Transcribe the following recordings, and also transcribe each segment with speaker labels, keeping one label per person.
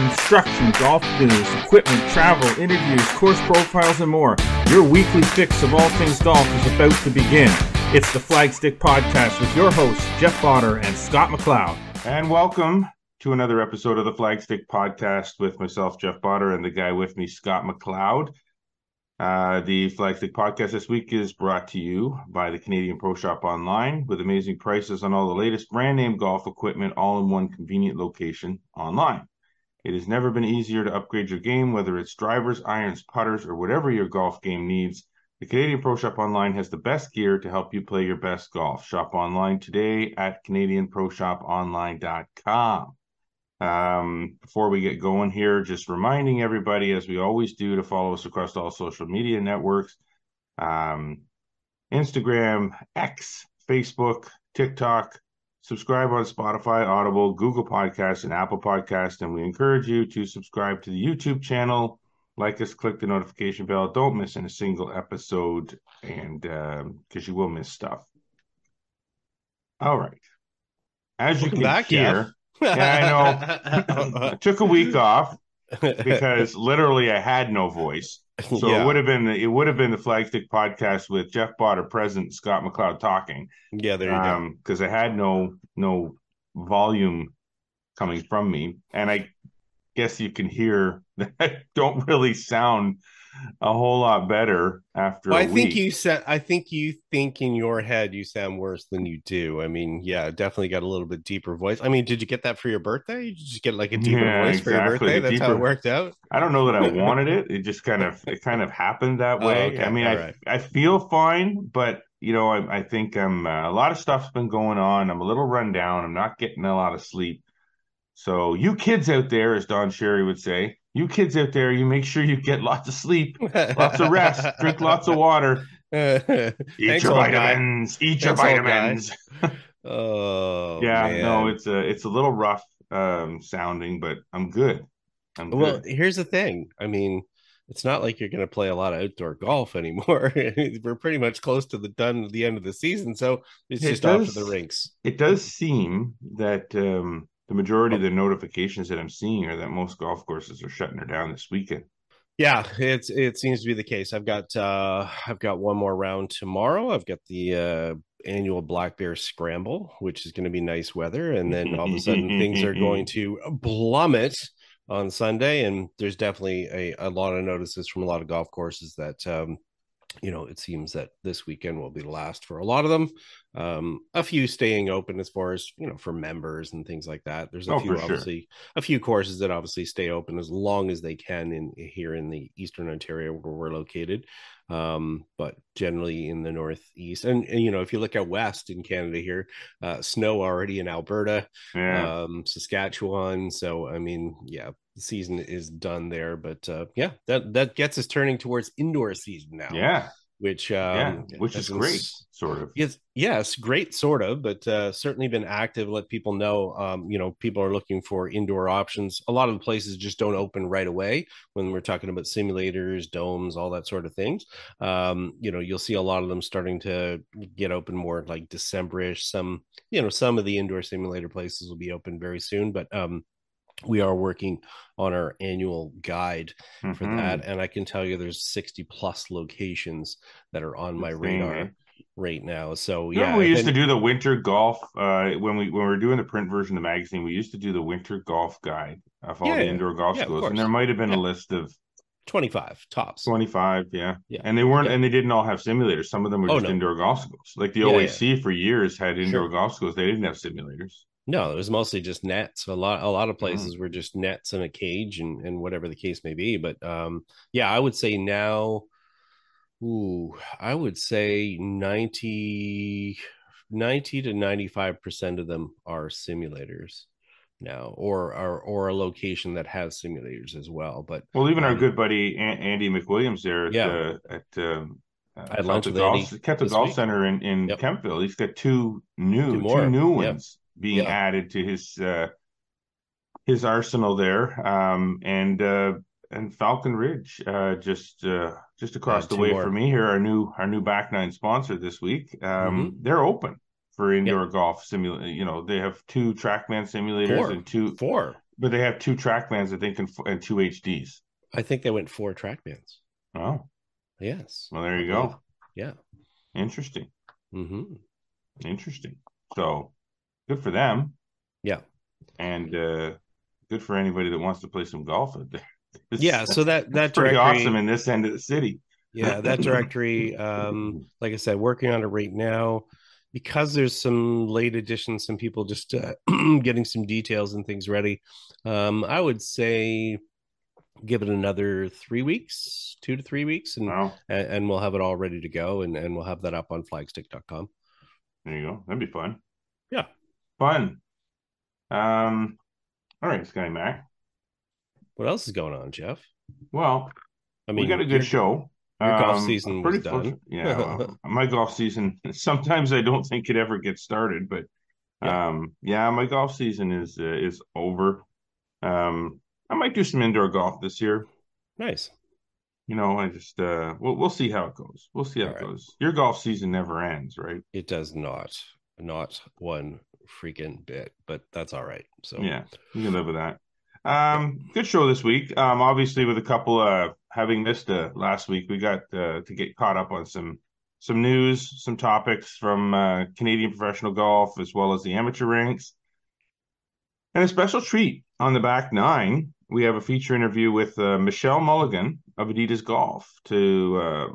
Speaker 1: instruction, golf news, equipment, travel, interviews, course profiles, and more. Your weekly fix of all things golf is about to begin. It's the Flagstick Podcast with your hosts, Jeff Botter and Scott McLeod.
Speaker 2: And welcome to another episode of the Flagstick Podcast with myself, Jeff Botter, and the guy with me, Scott McLeod. Uh, the Flagstick podcast this week is brought to you by the Canadian Pro Shop Online with amazing prices on all the latest brand name golf equipment, all in one convenient location online. It has never been easier to upgrade your game, whether it's drivers, irons, putters, or whatever your golf game needs. The Canadian Pro Shop Online has the best gear to help you play your best golf. Shop online today at CanadianProShopOnline.com. Um, before we get going here, just reminding everybody, as we always do, to follow us across all social media networks um, Instagram, X, Facebook, TikTok. Subscribe on Spotify, Audible, Google Podcasts, and Apple Podcasts. And we encourage you to subscribe to the YouTube channel. Like us, click the notification bell. Don't miss in a single episode, and because um, you will miss stuff. All right. As Welcome you can back, hear, yeah, I know. I took a week off because literally I had no voice. So yeah. it would have been the, it would have been the Flagstick podcast with Jeff Botter present, Scott McLeod talking.
Speaker 3: Yeah, there you um,
Speaker 2: go. Because I had no no volume coming from me, and I guess you can hear that I don't really sound a whole lot better after. Well,
Speaker 3: I think you said. I think you think in your head you sound worse than you do. I mean, yeah, definitely got a little bit deeper voice. I mean, did you get that for your birthday? You just get like a deeper yeah, voice exactly. for your birthday. That's deeper, how it worked out.
Speaker 2: I don't know that I wanted it. It just kind of it kind of happened that oh, way. Oh, okay. I mean, All I right. I feel fine, but you know, I, I think I'm uh, a lot of stuff's been going on. I'm a little run down. I'm not getting a lot of sleep. So you kids out there, as Don Cherry would say, you kids out there, you make sure you get lots of sleep, lots of rest, drink lots of water, eat Thanks, your vitamins, eat your vitamins.
Speaker 3: oh,
Speaker 2: yeah, man. no, it's a it's a little rough um, sounding, but I'm good. I'm
Speaker 3: well. Good. Here's the thing. I mean, it's not like you're going to play a lot of outdoor golf anymore. We're pretty much close to the done the end of the season, so it's it just does, off to the rinks.
Speaker 2: It does seem that um, the majority of the notifications that I'm seeing are that most golf courses are shutting her down this weekend.
Speaker 3: Yeah, it's it seems to be the case. I've got uh I've got one more round tomorrow. I've got the uh annual black bear scramble, which is going to be nice weather, and then all of a sudden things are going to plummet on Sunday. And there's definitely a, a lot of notices from a lot of golf courses that um you know, it seems that this weekend will be the last for a lot of them. Um, a few staying open as far as you know for members and things like that. There's a oh, few obviously sure. a few courses that obviously stay open as long as they can in here in the Eastern Ontario where we're located. Um, but generally in the northeast, and, and, you know, if you look at west in Canada here, uh, snow already in Alberta, yeah. um, Saskatchewan. So I mean, yeah, the season is done there. But uh, yeah, that that gets us turning towards indoor season now.
Speaker 2: Yeah,
Speaker 3: which um,
Speaker 2: yeah, which is great, sort of.
Speaker 3: Yes, yes, great, sort of, but uh, certainly been active. Let people know, um, you know, people are looking for indoor options. A lot of the places just don't open right away when we're talking about simulators, domes, all that sort of things. Um, you know, you'll see a lot of them starting to get open more like Decemberish. Some, you know, some of the indoor simulator places will be open very soon, but um, we are working on our annual guide mm-hmm. for that and i can tell you there's 60 plus locations that are on my radar right now. So yeah
Speaker 2: we used to do the winter golf uh, when we when we were doing the print version of the magazine we used to do the winter golf guide of all yeah, the indoor golf yeah, schools and there might have been yeah. a list of
Speaker 3: 25 tops.
Speaker 2: 25 yeah. Yeah. And they weren't and they didn't all have simulators. Some of them were oh, just no. indoor golf schools. Like the oac for years had indoor sure. golf schools. They didn't have simulators
Speaker 3: no, it was mostly just nets. A lot, a lot of mm-hmm. places were just nets in a cage, and and whatever the case may be. But um, yeah, I would say now, ooh, I would say 90, 90 to ninety five percent of them are simulators now, or or or a location that has simulators as well. But
Speaker 2: well, even um, our good buddy Andy McWilliams there at yeah. at um, uh,
Speaker 3: I lunch with Golf,
Speaker 2: kept the golf week. center in in yep. Kemptville. He's got two new two, two new ones. Yep being yeah. added to his uh, his arsenal there. Um, and uh, and Falcon Ridge, uh, just uh, just across the way more. from me here, our new our new back nine sponsor this week. Um, mm-hmm. They're open for indoor golf simulator. You know, they have two TrackMan simulators
Speaker 3: four.
Speaker 2: and two
Speaker 3: four.
Speaker 2: but they have two TrackMans, I think, and, and two HDs.
Speaker 3: I think they went four TrackMans.
Speaker 2: Oh,
Speaker 3: Yes.
Speaker 2: well, there you go.
Speaker 3: Yeah.
Speaker 2: Interesting.
Speaker 3: hmm
Speaker 2: Interesting. So good for them.
Speaker 3: Yeah.
Speaker 2: And uh good for anybody that wants to play some golf out there. It's-
Speaker 3: Yeah. So that that directory,
Speaker 2: awesome in this end of the city.
Speaker 3: yeah, that directory. Um, like I said, working on it right now because there's some late additions, some people just uh, getting some details and things ready. Um, I would say give it another three weeks, two to three weeks, and
Speaker 2: Wow.
Speaker 3: and, and we'll have it all ready to go, and and we'll have that up on flagstick.com.
Speaker 2: There you go. That'd be fun.
Speaker 3: Yeah.
Speaker 2: Fun. Um all right, Sky Mac.
Speaker 3: What else is going on, Jeff?
Speaker 2: Well,
Speaker 3: I mean,
Speaker 2: we got a good show.
Speaker 3: your golf
Speaker 2: Um,
Speaker 3: season was
Speaker 2: pretty
Speaker 3: done.
Speaker 2: Yeah, well, my golf season. Sometimes I don't think it ever gets started, but
Speaker 3: Yeah.
Speaker 2: um, yeah, my golf season is uh, is over. Um, I might do some indoor golf this year.
Speaker 3: Nice.
Speaker 2: You know, I just uh, we'll we'll see how it goes. We'll see how
Speaker 3: All
Speaker 2: it
Speaker 3: right.
Speaker 2: goes. Your golf season never ends, right?
Speaker 3: It does not, not one freaking bit, but that's all right. So
Speaker 2: Yeah, you can live with that. Um, good show this week. Um, obviously with a couple uh having missed uh last week, we got uh, to get caught up on some some news, some topics from uh, Canadian professional golf as well as the amateur ranks. And a special treat on the back nine, we have a feature interview with uh, Michelle Mulligan of Adidas Golf to uh,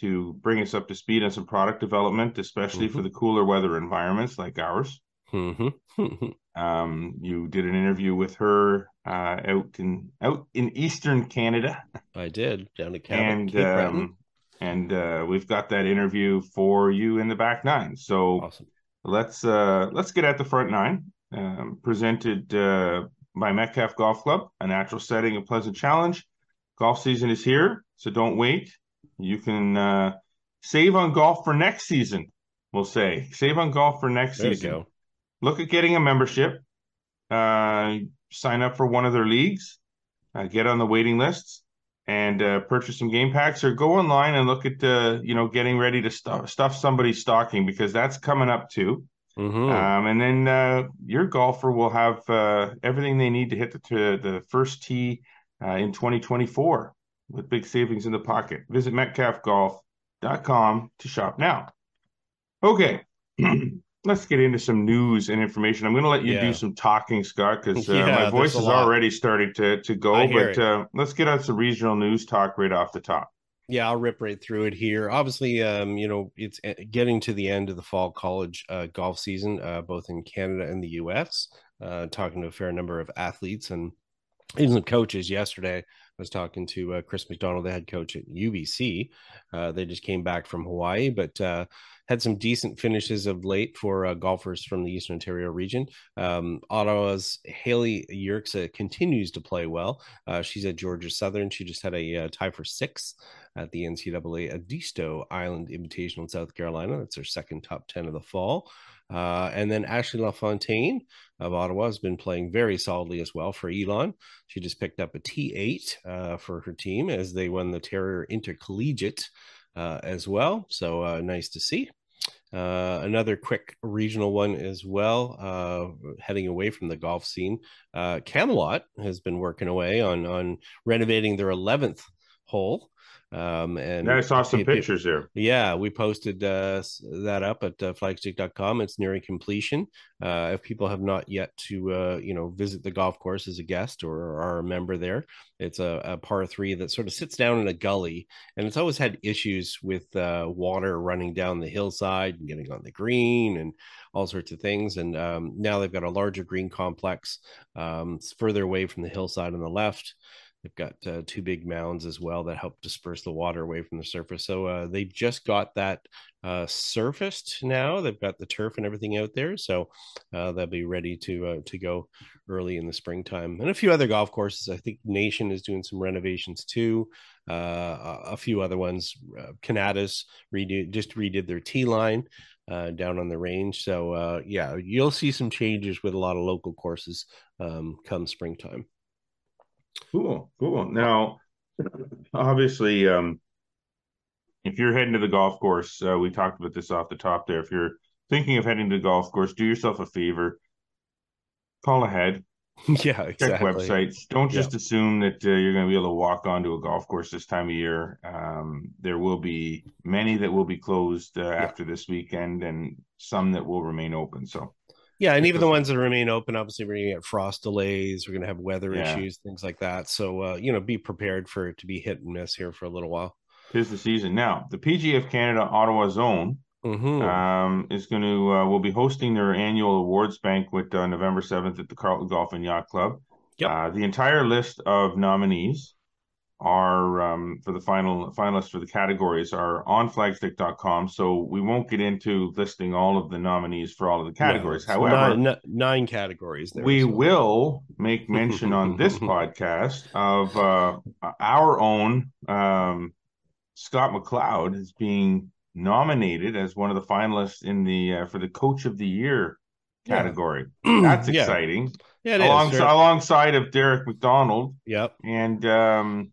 Speaker 2: to bring us up to speed on some product development, especially for the cooler weather environments like ours.
Speaker 3: Mhm.
Speaker 2: Um, you did an interview with her uh, out in out in Eastern Canada,
Speaker 3: I did down at Canada,
Speaker 2: and um, and uh, we've got that interview for you in the back nine. So
Speaker 3: awesome.
Speaker 2: let's uh, let's get at the front nine. Um, presented uh, by Metcalf Golf Club, a natural setting, a pleasant challenge. Golf season is here, so don't wait. You can uh, save on golf for next season. We'll say save on golf for next
Speaker 3: There you
Speaker 2: season
Speaker 3: go.
Speaker 2: Look at getting a membership uh sign up for one of their leagues uh, get on the waiting lists and uh, purchase some game packs or go online and look at uh, you know getting ready to stuff stuff somebody's stocking because that's coming up too
Speaker 3: Mhm.
Speaker 2: um, and then uh, your golfer will have uh, everything they need to hit the, to the first tee uh, in 2024 with big savings in the pocket. Visit metcalfgolf.com to shop now. Okay, let's get into some news and information. I'm going to let you
Speaker 3: Yeah.
Speaker 2: do some talking, Scott, because uh,
Speaker 3: Yeah,
Speaker 2: my voice is already starting to, to go. But uh, let's get on some regional news talk right off the top.
Speaker 3: yeah i'll rip right through it here obviously um you know it's uh, getting to the end of the fall college uh, golf season uh, both in canada and the us uh talking to a fair number of athletes and even some coaches yesterday i was talking to uh, chris mcdonald the head coach at ubc uh, they just came back from hawaii but uh had some decent finishes of late for uh, golfers from the Eastern Ontario region. Um, Ottawa's Haley Yerxa continues to play well. Uh, she's at Georgia Southern. She just had a uh, tie for sixth at the NCAA Edisto Island Invitational in South Carolina. That's her second top 10 of the fall. Uh, and then Ashley LaFontaine of Ottawa has been playing very solidly as well for Elon. She just picked up a T8 uh, for her team as they won the Terrier Intercollegiate uh, as well. So uh, nice to see. Uh, another quick regional one as well, uh, heading away from the golf scene. Uh, Camelot has been working away on on renovating their 11th hole. Um, and
Speaker 2: Yeah, I saw some
Speaker 3: it- it-
Speaker 2: pictures there.
Speaker 3: yeah, we posted uh, that up at uh, flagstick.com. It's nearing completion. Uh, if people have not yet to, uh, you know, visit the golf course as a guest or are a member there, it's a, a par three that sort of sits down in a gully, and it's always had issues with uh, water running down the hillside and getting on the green and all sorts of things. And um, now they've got a larger green complex um, it's further away from the hillside on the left. They've got uh, two big mounds as well that help disperse the water away from the surface. So uh, they've just got that uh, surfaced now. They've got the turf and everything out there, so uh, they'll be ready to uh, to go early in the springtime. And a few other golf courses. I think Nation is doing some renovations too. Uh, a few other ones. Uh, Canada's redo just redid their tee line. Uh, down on the range, so uh, yeah, you'll see some changes with a lot of local courses um, come springtime.
Speaker 2: Cool, cool. Now, obviously, um, if you're heading to the golf course, uh, we talked about this off the top there. If you're thinking of heading to the golf course, do yourself a favor. Call ahead.
Speaker 3: yeah, exactly.
Speaker 2: check websites. Don't just yeah. assume that uh, you're going to be able to walk onto a golf course this time of year. Um, there will be many that will be closed uh, yeah. after this weekend, and some that will remain open. So.
Speaker 3: Yeah, and even the ones that remain open, obviously, we're going to get frost delays. We're going to have weather yeah. issues, things like that. So, uh, you know, be prepared for it to be hit and miss here for a little while.
Speaker 2: Tis the season now. The PGF Canada Ottawa Zone Mm-hmm. Um, is going to uh, will be hosting their annual awards banquet uh, November seventh at the Carleton Golf and Yacht Club. Yep. Uh, the entire list of nominees are um, for the final finalists for the categories are on flagstick.com. So we won't get into listing all of the nominees for all of the categories. No, However,
Speaker 3: nine, nine, categories.
Speaker 2: There, we so. will make mention on this podcast of uh, our own um, Scott McLeod is being nominated as one of the finalists in the uh, for the Coach of the Year category. Yeah. That's exciting.
Speaker 3: Yeah,
Speaker 2: yeah alongside, sure. alongside of Derek McDonald.
Speaker 3: Yep.
Speaker 2: And um,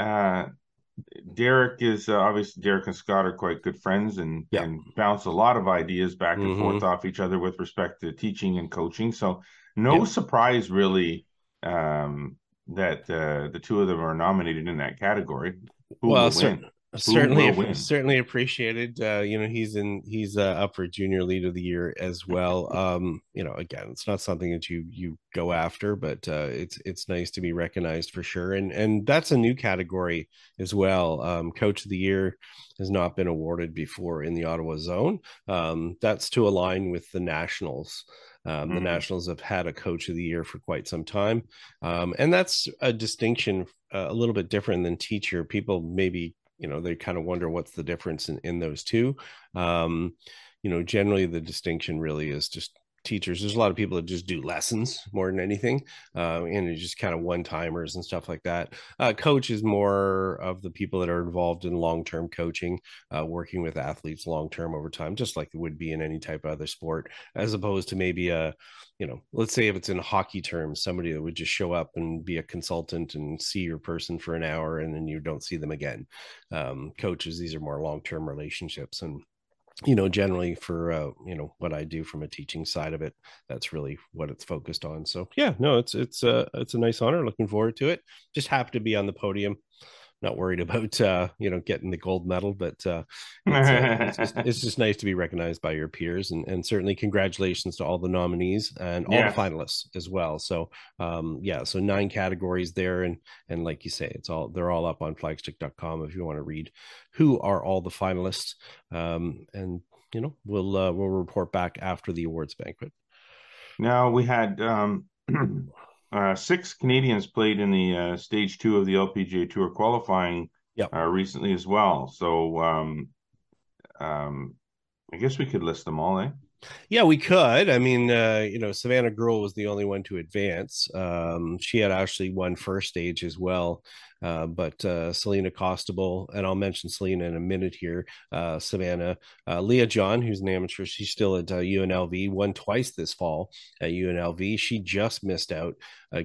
Speaker 2: uh, Derek is uh, obviously Derek and Scott are quite good friends and yep. and bounce a lot of ideas back and mm-hmm. forth off each other with respect to teaching and coaching. So no yep. surprise really um, that uh, the two of them are nominated in that category.
Speaker 3: Who well, will win? Certainly certainly appreciated uh you know he's in he's uh, up for junior lead of the year as well. Um you know again it's not something that you you go after but uh it's it's nice to be recognized for sure. And and that's a new category as well. Um coach of the year has not been awarded before in the ottawa zone. Um that's to align with the nationals. Um, the mm-hmm. Nationals have had a coach of the year for quite some time. Um, and that's a distinction uh, a little bit different than teacher. People maybe you know they kind of wonder what's the difference in, in those two um, you know generally the distinction really is just teachers. There's a lot of people that just do lessons more than anything uh, and it's just kind of one timers and stuff like that. Uh, coach is more of the people that are involved in long-term coaching uh, working with athletes long-term over time just like it would be in any type of other sport as opposed to maybe a you know let's say if it's in hockey terms somebody that would just show up and be a consultant and see your person for an hour and then you don't see them again. Um, coaches these are more long-term relationships and you know generally for uh, you know what i do from a teaching side of it that's really what it's focused on. So yeah no it's it's uh it's a nice honor looking forward to it. Just happy to be on the podium not worried about uh, you know getting the gold medal, but uh, it's, uh, it's, just, it's, just, nice to be recognized by your peers, and, and certainly congratulations to all the nominees and all yeah. the finalists as well. So um, yeah, so nine categories there, and and like you say, it's all they're all up on flagstick.com if you want to read who are all the finalists, um, and you know we'll uh, we'll report back after the awards banquet.
Speaker 2: Now we had. Um... uh, six Canadians played in the uh, stage two of the LPGA Tour qualifying yep. uh, recently as well. So um, um, I guess we could list them all, eh?
Speaker 3: Yeah, we could. I mean, uh, you know, Savannah Grewal was the only one to advance. Um, she had actually won first stage as well. Uh, but uh, Selena Costabile, and I'll mention Selena in a minute here. Uh, Savannah, uh, Leah John, who's an amateur, she's still at UNLV, uh, won twice this fall at UNLV. She just missed out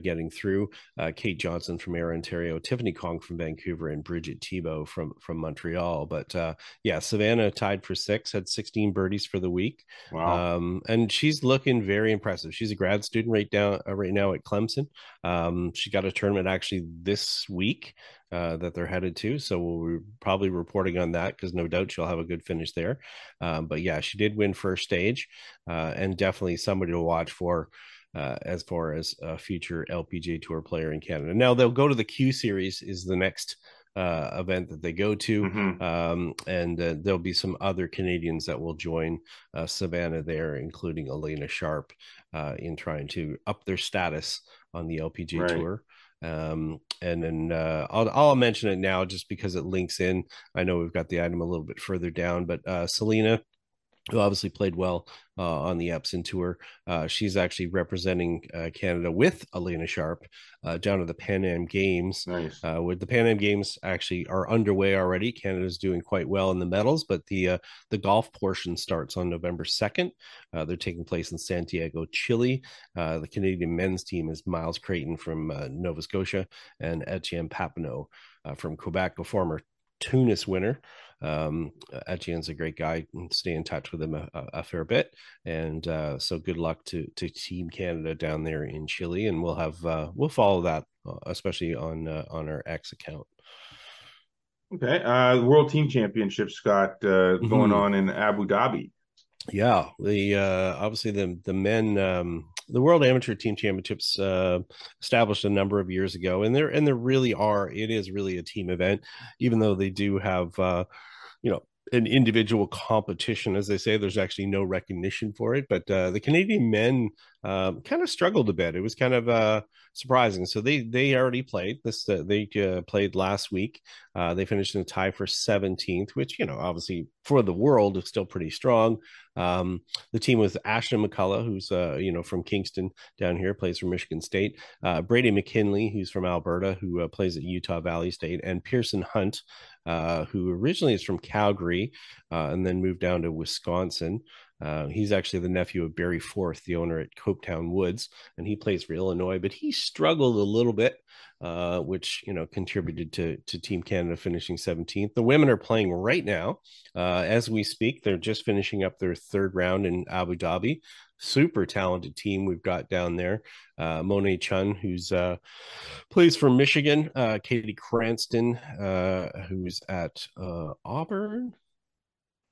Speaker 3: getting through. Kate Johnson from Ayr, Ontario, Tiffany Kong from Vancouver, and Brigitte Thibault from from Montreal. But yeah, Savannah tied for six, had 16 birdies for the week. Wow. Um, and she's looking very impressive. She's a grad student right down right now at Clemson. Um, she got a tournament actually this week uh, that they're headed to. So we'll be probably reporting on that because no doubt she'll have a good finish there. Um, but yeah, she did win first stage uh, and definitely somebody to watch for. Uh, as far as a future LPGA Tour player in Canada. Now they'll go to the Q Series is the next uh, event that they go to, mm-hmm. um, and uh, there'll be some other Canadians that will join uh, Savannah there, including Alena Sharp, uh, in trying to up their status on the LPGA right. Tour. Um, and then uh, I'll, I'll mention it now just because it links in. I know we've got the item a little bit further down, but uh, Selena who obviously played well uh, on the Epson tour. Uh, she's actually representing uh, Canada with Alena Sharp uh, down to the Pan Am Games. Nice. Uh, with the Pan Am Games actually are underway already. Canada's doing quite well in the medals, but the uh, the golf portion starts on November second. they're taking place in Santiago, Chile. the Canadian men's team is Myles Creighton from Nova Scotia and Etienne Papineau from Quebec, a former Tunis winner. Um, Etienne's a great guy. Stay in touch with him a, a fair bit, and uh, so good luck to to Team Canada down there in Chile, and we'll have uh, we'll follow that, uh, especially on uh, on our X account.
Speaker 2: Okay, uh, World Team Championships, Scott, uh, going mm-hmm. on in Abu Dhabi.
Speaker 3: Yeah, the uh, obviously the the men um, the World Amateur Team Championships uh, established a number of years ago, and there and there really are it is really a team event, even though they do have uh, you know an individual competition, as they say. There's actually no recognition for it, but uh, the Canadian men um, kind of struggled a bit. It was kind of uh, surprising. So they they already played this. Uh, they uh, played last week. Uh, they finished in a tie for 17th, which you know obviously for the world is still pretty strong. Um, the team was Ashton McCulloch, who's uh, you know from Kingston down here, plays for Michigan State. Uh, Brady McKinley, who's from Alberta, who plays at Utah Valley State, and Pearson Hunt, who originally is from Calgary uh, and then moved down to Wisconsin. Uh, he's actually the nephew of Barry Forth, the owner at Copetown Woods, and he plays for Illinois. But he struggled a little bit, uh, which you know contributed to to Team Canada finishing 17th. The women are playing right now uh, as we speak. They're just finishing up their third round in Abu Dhabi. Super talented team we've got down there. Uh, Monet Chun, who's uh, plays for Michigan. Uh, Katie Cranston, who's at Auburn.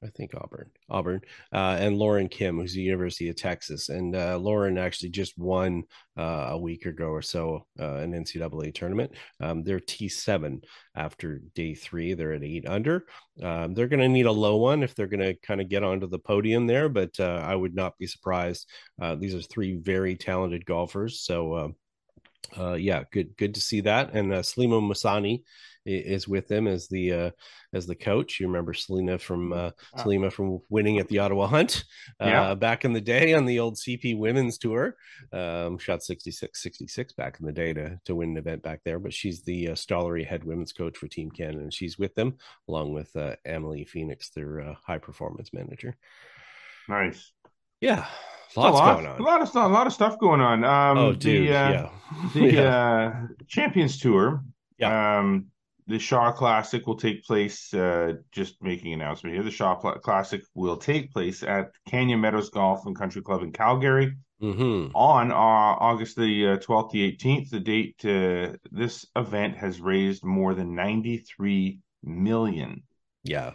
Speaker 3: I think Auburn, Auburn, uh, and Lauren Kim, who's the University of Texas. And uh, Lauren actually just won uh, a week ago or so uh, an NCAA tournament. Um, they're T7 after day three. They're at eight under. Um, they're going to need a low one if they're going to kind of get onto the podium there, but uh, I would not be surprised. Uh, these are three very talented golfers. So, um, uh, yeah, good good to see that. And uh, Salima Mussani is with them as the uh, as the coach. You remember Selena from uh, Salima from winning at the Ottawa Hunt uh, yeah. back in the day on the old CP Women's Tour. Um, shot 66 66 back in the day to to win an event back there. But she's the uh, Stollery head women's coach for Team Canada, and she's with them along with uh, Emily Phoenix, their uh, high performance manager.
Speaker 2: Nice.
Speaker 3: Yeah, Lots a lot, going on.
Speaker 2: A lot of stuff. A lot of stuff going on. Um,
Speaker 3: oh, dude, the, uh, yeah.
Speaker 2: the yeah. Uh, Champions Tour. Yeah. Um, the Shaw Classic will take place. Uh, just making announcement here. The Shaw Classic will take place at Canyon Meadows Golf and Country Club in Calgary
Speaker 3: mm-hmm.
Speaker 2: on uh, August the uh, twelfth, the eighteenth. The date. Uh, this event has raised more than ninety three million.
Speaker 3: Yeah,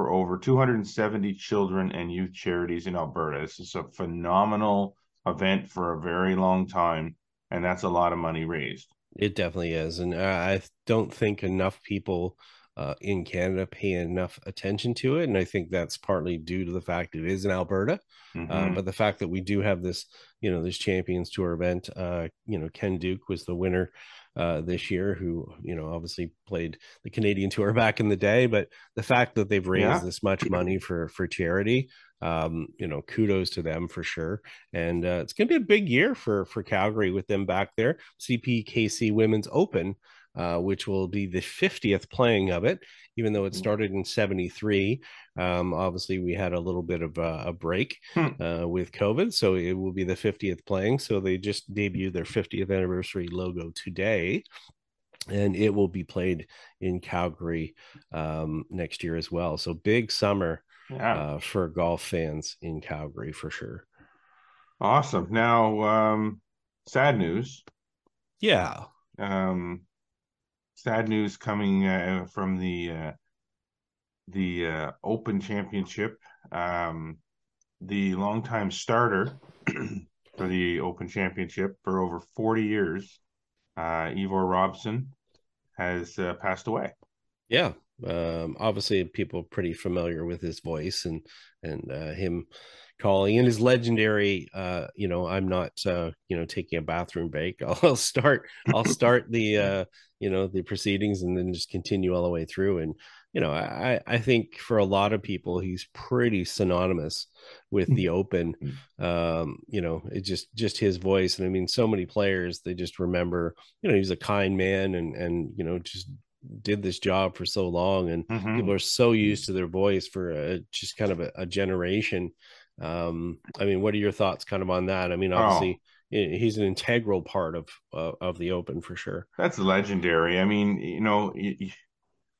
Speaker 2: for over 270 children and youth charities in Alberta. This is a phenomenal event for a very long time, and that's a lot of money raised.
Speaker 3: It definitely is. And I don't think enough people uh, in Canada pay enough attention to it. And I think that's partly due to the fact it is in Alberta. Uh, mm-hmm. Uh, but the fact that we do have this, you know, this Champions Tour event, uh, you know, Ken Duke was the winner uh, this year, who you know obviously played the Canadian tour back in the day. But the fact that they've raised yeah. this much money for for charity, um, you know, kudos to them for sure. And uh, it's going to be a big year for for Calgary with them back there. CPKC Women's Open uh, which will be the 50th playing of it, even though it mm. started in 73. Um, obviously, we had a little bit of a, a break hmm. uh, with COVID, so it will be the 50th playing. So they just debuted their 50th anniversary logo today. And it will be played in Calgary um, next year as well. So big summer yeah. uh, for golf fans in Calgary for sure.
Speaker 2: Awesome. Now, um, sad news.
Speaker 3: Yeah.
Speaker 2: Um, sad news coming uh, from the uh, the uh, Open Championship. Um, the longtime starter for the Open Championship for over 40 years, uh, Ivor Robson, has uh, passed away.
Speaker 3: Yeah, um, obviously people pretty familiar with his voice and and uh, him calling and his legendary uh you know i'm not uh you know taking a bathroom break. I'll, I'll start i'll start the uh you know the proceedings and then just continue all the way through. And you know i i think for a lot of people he's pretty synonymous with the open. Mm. um you know it just just his voice. And i mean so many players they just remember you know he's a kind man and and you know just did this job for so long and mm-hmm. people are so used to their voice for a, just kind of a, a generation um, I mean, what are your thoughts kind of on that? I mean, obviously, oh. he's an integral part of uh, of the Open for sure.
Speaker 2: That's legendary. I mean, you know,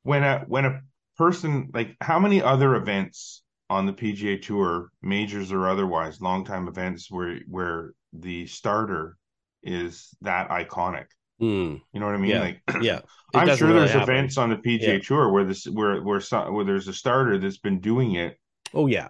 Speaker 2: when a when a person like how many other events on the PGA Tour, majors or otherwise, long time events where where the starter is that iconic.
Speaker 3: Mm.
Speaker 2: You know what I mean?
Speaker 3: Yeah.
Speaker 2: Like,
Speaker 3: Yeah.
Speaker 2: I'm sure
Speaker 3: really
Speaker 2: there's
Speaker 3: happen.
Speaker 2: events on the PGA
Speaker 3: Yeah.
Speaker 2: Tour where this where where where there's a starter that's been doing it,
Speaker 3: Oh yeah.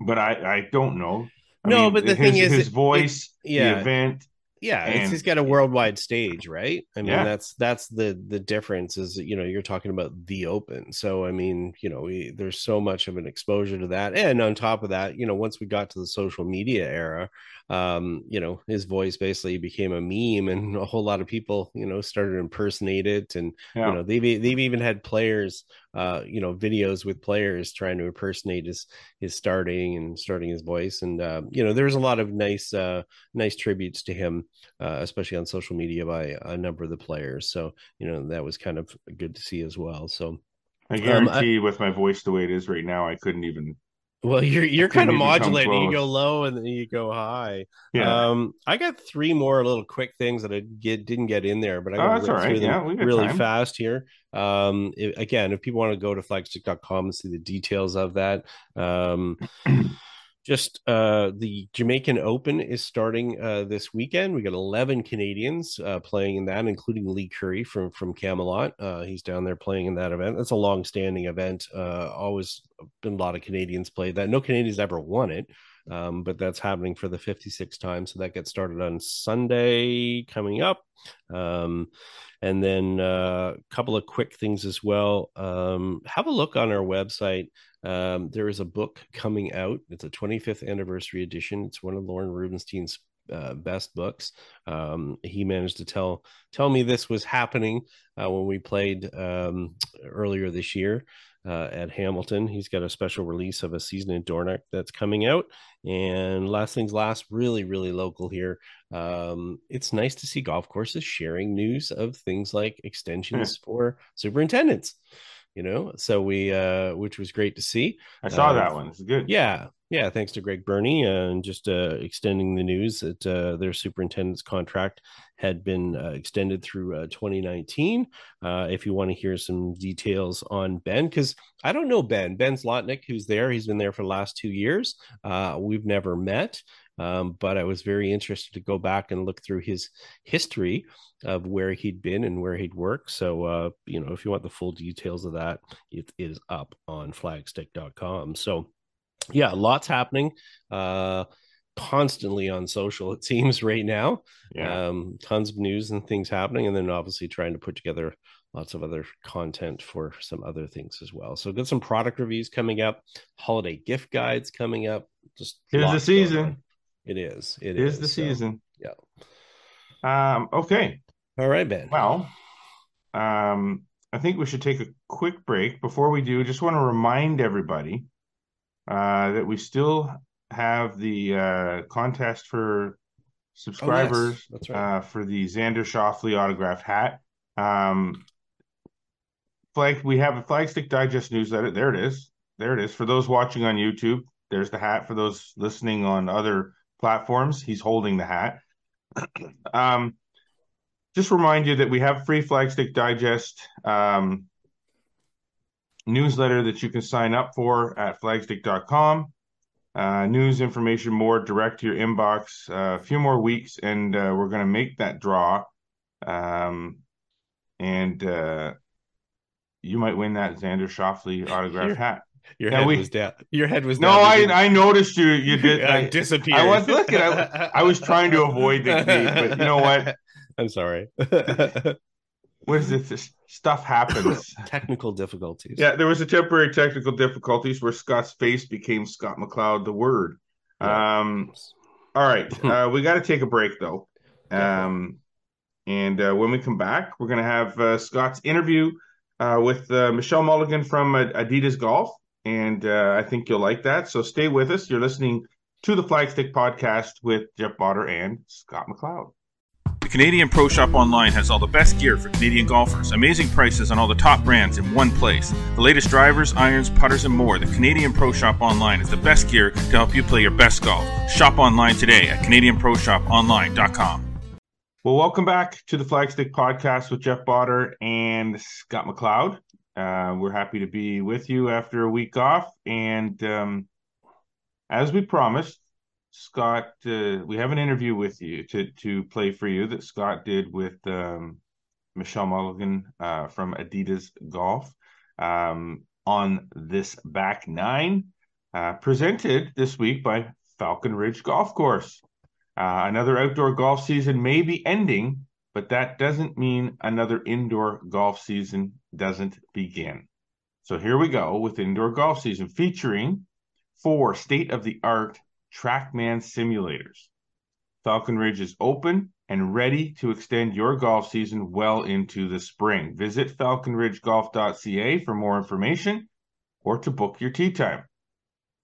Speaker 2: but I I don't know. I
Speaker 3: No,
Speaker 2: mean,
Speaker 3: but the
Speaker 2: his,
Speaker 3: thing is,
Speaker 2: his
Speaker 3: it-
Speaker 2: voice,
Speaker 3: yeah.
Speaker 2: the event.
Speaker 3: Yeah, it's
Speaker 2: And-
Speaker 3: he's got a worldwide stage, right? I mean,
Speaker 2: Yeah.
Speaker 3: that's that's the the difference is that, you know, you're talking about the open. So I mean, you know, we, there's so much of an exposure to that. And on top of that, you know, once we got to the social media era, um, you know, his voice basically became a meme and a whole lot of people, you know, started to impersonate it and
Speaker 2: Yeah.
Speaker 3: you know, they've they've even had players uh, you know, videos with players trying to impersonate his his starting and starting his voice and uh, you know, there's a lot of nice uh nice tributes to him uh, especially on social media by a number of the players. So you know that was kind of good to see as well. So
Speaker 2: I
Speaker 3: Um,
Speaker 2: guarantee with my voice the way it is right now, I couldn't even.
Speaker 3: well, you're you're kind of modulating. You go low and then you go high.
Speaker 2: Yeah,
Speaker 3: Um, I got three more little quick things that I get didn't get in there, but I got
Speaker 2: all right. Yeah,
Speaker 3: really
Speaker 2: time.
Speaker 3: fast here. Um, if- again, if people want to go to flagstick.com and see the details of that, um, just uh, the Jamaican Open is starting uh, this weekend. We got 11 Canadians uh, playing in that, including Lee Curry from from Camelot. Uh, he's down there playing in that event. That's a long-standing event. Uh, always been a lot of Canadians play that. No Canadians ever won it, um, but that's happening for the 56th time. So that gets started on Sunday coming up. Um, and then uh, a couple of quick things as well. Um, have a look on our website. Um, there is a book coming out. It's a 25th anniversary edition. It's one of Lorne Rubenstein's uh, best books. Um, he managed to tell tell me this was happening uh, when we played um, earlier this year uh, at Hamilton. He's got a special release of a season in Dornoch that's coming out. And last things last, really, really local here. Um, it's nice to see golf courses sharing news of things like extensions for superintendents. You know, so we, uh, which was great to see.
Speaker 2: I saw
Speaker 3: uh,
Speaker 2: that one. It's good.
Speaker 3: Yeah, yeah. Thanks to Greg Burney and just uh, extending the news that uh, their superintendent's contract had been uh, extended through uh, 2019. Uh, if you want to hear some details on Ben, because I don't know Ben. Ben Zlotnick, who's there, he's been there for the last two years. Uh, we've never met, um, but I was very interested to go back and look through his history of where he'd been and where he'd worked. So, uh, you know, if you want the full details of that, it is up on flagstick.com. So, yeah, lots happening uh, constantly on social, it seems, right now.
Speaker 2: Yeah.
Speaker 3: Um, tons of news and things happening. And then obviously trying to put together lots of other content for some other things as well. So, got some product reviews coming up, holiday gift guides coming up. Just
Speaker 2: Tis the season.
Speaker 3: It is. It
Speaker 2: is
Speaker 3: is
Speaker 2: the
Speaker 3: So,
Speaker 2: season.
Speaker 3: yeah.
Speaker 2: Um. Okay.
Speaker 3: all right, Ben.
Speaker 2: Well, um, I think we should take a quick break. Before we do, just want to remind everybody uh, that we still have the uh, contest for subscribers
Speaker 3: that's right.
Speaker 2: uh, for the Xander Schauffele autographed hat. Um, flag, we have a Flagstick Digest newsletter. There it is. There it is. For those watching on YouTube, there's the hat. For those listening on other platforms, he's holding the hat. um, just remind you that we have free Flagstick Digest um, newsletter that you can sign up for at flagstick.com. Uh, news, information, more direct to your inbox. Uh, a few more weeks, and uh, we're going to make that draw. Um, and uh, you might win that Xander Schauffele autographed
Speaker 3: Here.
Speaker 2: hat.
Speaker 3: Your head
Speaker 2: we-
Speaker 3: was down. Your head was
Speaker 2: No. I I noticed you. You did.
Speaker 3: I disappeared.
Speaker 2: I was looking, I- I was trying to avoid the gate, but you know what?
Speaker 3: I'm sorry.
Speaker 2: What is it? This stuff happens.
Speaker 3: Technical difficulties.
Speaker 2: Yeah, there was a temporary technical difficulties where Scott's face became Scott McLeod, the word.
Speaker 3: Yeah.
Speaker 2: Um, all right, uh, we got to take a break though. Um, and uh, when we come back, we're going to have uh, Scott's interview uh, with uh, Michelle Mulligan from uh, Adidas Golf, and uh, I think you'll like that. So stay with us. You're listening to the Flagstick Podcast with Jeff Botter and Scott McLeod.
Speaker 1: Canadian Pro Shop Online has all the best gear for Canadian golfers, amazing prices on all the top brands in one place. The latest drivers, irons, putters, and more. The Canadian Pro Shop Online is the best gear to help you play your best golf. Shop online today at CanadianProShopOnline.com.
Speaker 2: Well, welcome back to the Flagstick Podcast with Jeff Botter and Scott McLeod. Uh, we're happy to be with you after a week off. And um, as we promised, Scott, uh, we have an interview with you to to play for you that Scott did with um, Michelle Mulligan uh, from Adidas Golf um, on this back nine, uh, presented this week by Falcon Ridge Golf Course. Uh, another outdoor golf season may be ending, but that doesn't mean another indoor golf season doesn't begin. So here we go with indoor golf season featuring four state of the art TrackMan simulators. Falcon Ridge is open and ready to extend your golf season well into the spring. Visit falconridgegolf.ca for more information or to book your tee time.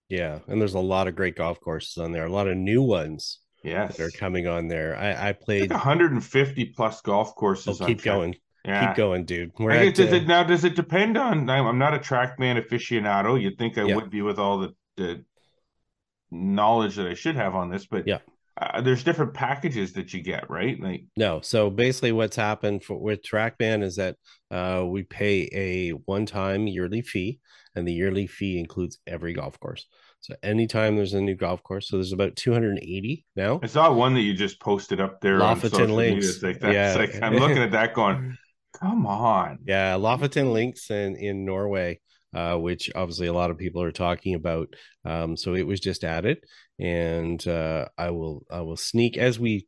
Speaker 3: Yeah, and there's a lot of great golf courses on there, a lot of new ones
Speaker 2: yes.
Speaker 3: that are coming on there. I, I played
Speaker 2: like 150 plus golf courses.
Speaker 3: Oh, keep going.
Speaker 2: Yeah.
Speaker 3: Keep going, dude. We're
Speaker 2: I guess,
Speaker 3: at,
Speaker 2: does it, now, does it depend on? I'm not a TrackMan aficionado. You'd think I
Speaker 3: Yeah.
Speaker 2: would be with all the, the knowledge that I should have on this, but
Speaker 3: Yeah.
Speaker 2: uh, there's different packages that you get, right? Like,
Speaker 3: No. So basically, what's happened for, with TrackMan is that uh, we pay a one-time yearly fee, and the yearly fee includes every golf course. So anytime there's a new golf course, so there's about 280 now.
Speaker 2: I saw one that you just posted up there on
Speaker 3: Lofoten
Speaker 2: social media.
Speaker 3: links.
Speaker 2: It's like that's
Speaker 3: Yeah.
Speaker 2: like I'm looking at that going, come on.
Speaker 3: Yeah, Lofoten links in in Norway, uh, which obviously a lot of people are talking about. Um, so it was just added, and uh, I will I will sneak as we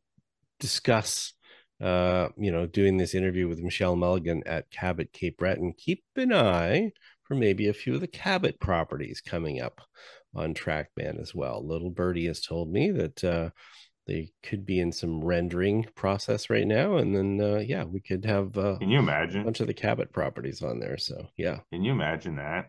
Speaker 3: discuss. Uh, you know, doing this interview with Michelle Mulligan at Cabot Cape Breton. Keep an eye for maybe a few of the Cabot properties coming up on TrackMan as well. Little Birdie has told me that uh, they could be in some rendering process right now, and then uh, yeah, we could have uh,
Speaker 2: Can you imagine a
Speaker 3: bunch of the Cabot properties on there. So yeah,
Speaker 2: Can you imagine that?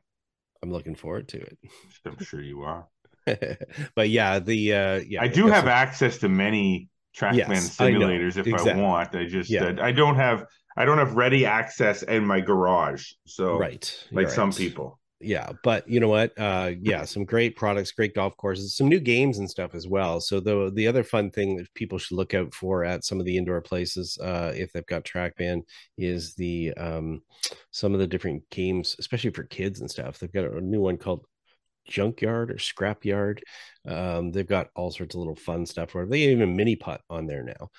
Speaker 3: I'm looking forward to it
Speaker 2: I'm sure you are.
Speaker 3: but yeah, the uh, yeah,
Speaker 2: I do
Speaker 3: got
Speaker 2: have
Speaker 3: some-
Speaker 2: access to many TrackMan
Speaker 3: Yes, I
Speaker 2: simulators if I want. I just
Speaker 3: Yeah.
Speaker 2: uh, I don't have I don't have ready access in my garage. So
Speaker 3: right,
Speaker 2: like
Speaker 3: you're
Speaker 2: some
Speaker 3: right.
Speaker 2: people.
Speaker 3: Yeah but you know what? Uh yeah some great products great golf courses some new games and stuff as well. So the the other fun thing that people should look out for at some of the indoor places uh if they've got track trackman is the um some of the different games especially for kids and stuff. They've got a new one called junkyard or scrapyard. Um they've got all sorts of little fun stuff where they even mini putt on there now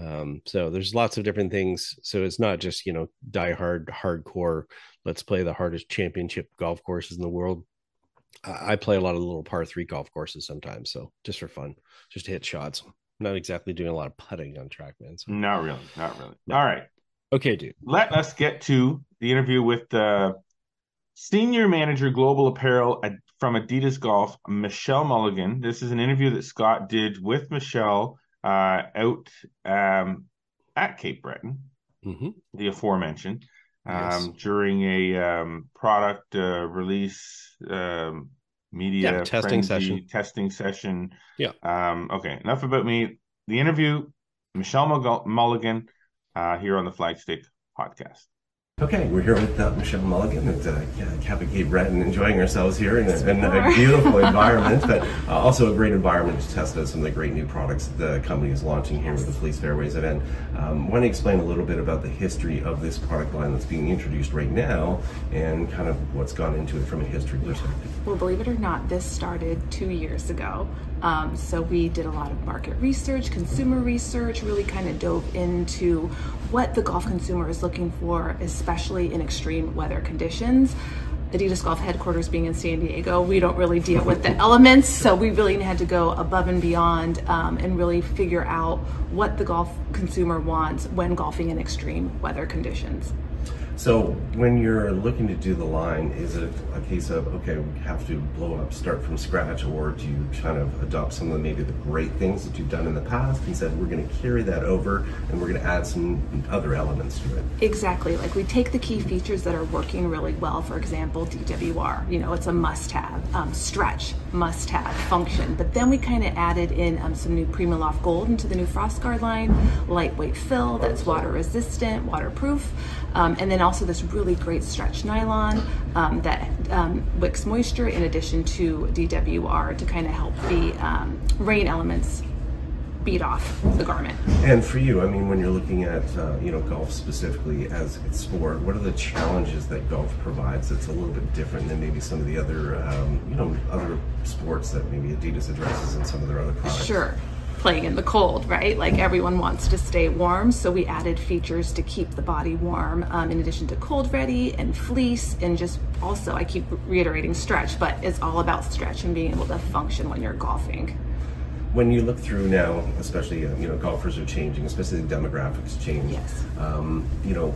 Speaker 3: um so there's lots of different things so it's not just you know die hard hardcore let's play the hardest championship golf courses in the world i play a lot of little par three golf courses sometimes so just for fun just to hit shots not exactly doing a lot of putting on trackman so
Speaker 2: Not really, not really.
Speaker 3: No.
Speaker 2: All right.
Speaker 3: okay dude
Speaker 2: Let us get to the interview with the senior manager global apparel from Adidas Golf, Michelle Mulligan. This is an interview that Scott did with Michelle uh, out um, at Cape Breton,
Speaker 3: hmm
Speaker 2: the aforementioned, um,
Speaker 3: Yes.
Speaker 2: during a um, product uh, release um, media
Speaker 3: Yeah, testing
Speaker 2: frenzy
Speaker 3: session.
Speaker 2: testing session.
Speaker 3: Yeah.
Speaker 2: Um, okay, enough about me. The interview, Michelle Mulligan, uh, here on the Flagstick podcast.
Speaker 3: Okay, we're here with uh, Michelle Mulligan at uh, Cabot Cape Breton, enjoying ourselves here in a, in a beautiful environment, but uh, also a great environment to test out some of the great new products the company is launching here with the Police Fairways event. Um, want to explain a little bit about the history of this product line that's being introduced right now and kind of what's gone into it from a history perspective.
Speaker 4: Well, believe it or not, this started two years ago. Um, so we did a lot of market research, consumer research, really kind of dove into what the golf consumer is looking for, especially in extreme weather conditions. Adidas Golf headquarters being in San Diego, we don't really deal with the elements, so we really had to go above and beyond um, and really figure out what the golf consumer wants when golfing in extreme weather conditions.
Speaker 3: So when you're looking to do the line, is it a case of okay, we have to blow up, start from scratch, or do you kind of adopt some of the, maybe the great things that you've done in the past and said we're going to carry that over and we're going to add some other elements to it?
Speaker 4: Exactly. Like we take the key features that are working really well. For example, DWR. You know, it's a must-have. Um, stretch, must-have. Function. But then we kind of added in um, some new Primaloft Gold into the new Frost Guard line. Lightweight fill that's water-resistant, waterproof, um, and then also this really great stretch nylon um, that um, wicks moisture in addition to DWR to kind of help the um, rain elements beat off the garment.
Speaker 3: And for you, I mean, when you're looking at uh, you know golf specifically as its sport, what are the challenges that golf provides that's a little bit different than maybe some of the other um, you know other sports that maybe Adidas addresses in some of their other products?
Speaker 4: Sure playing in the cold, right? Like everyone wants to stay warm, so we added features to keep the body warm, um, in addition to cold ready and fleece, and just also I keep reiterating stretch, but it's all about stretch and being able to function when you're golfing
Speaker 3: when you look through now, especially you know golfers are changing, especially the demographics change.
Speaker 4: Yes.
Speaker 3: Um, you know,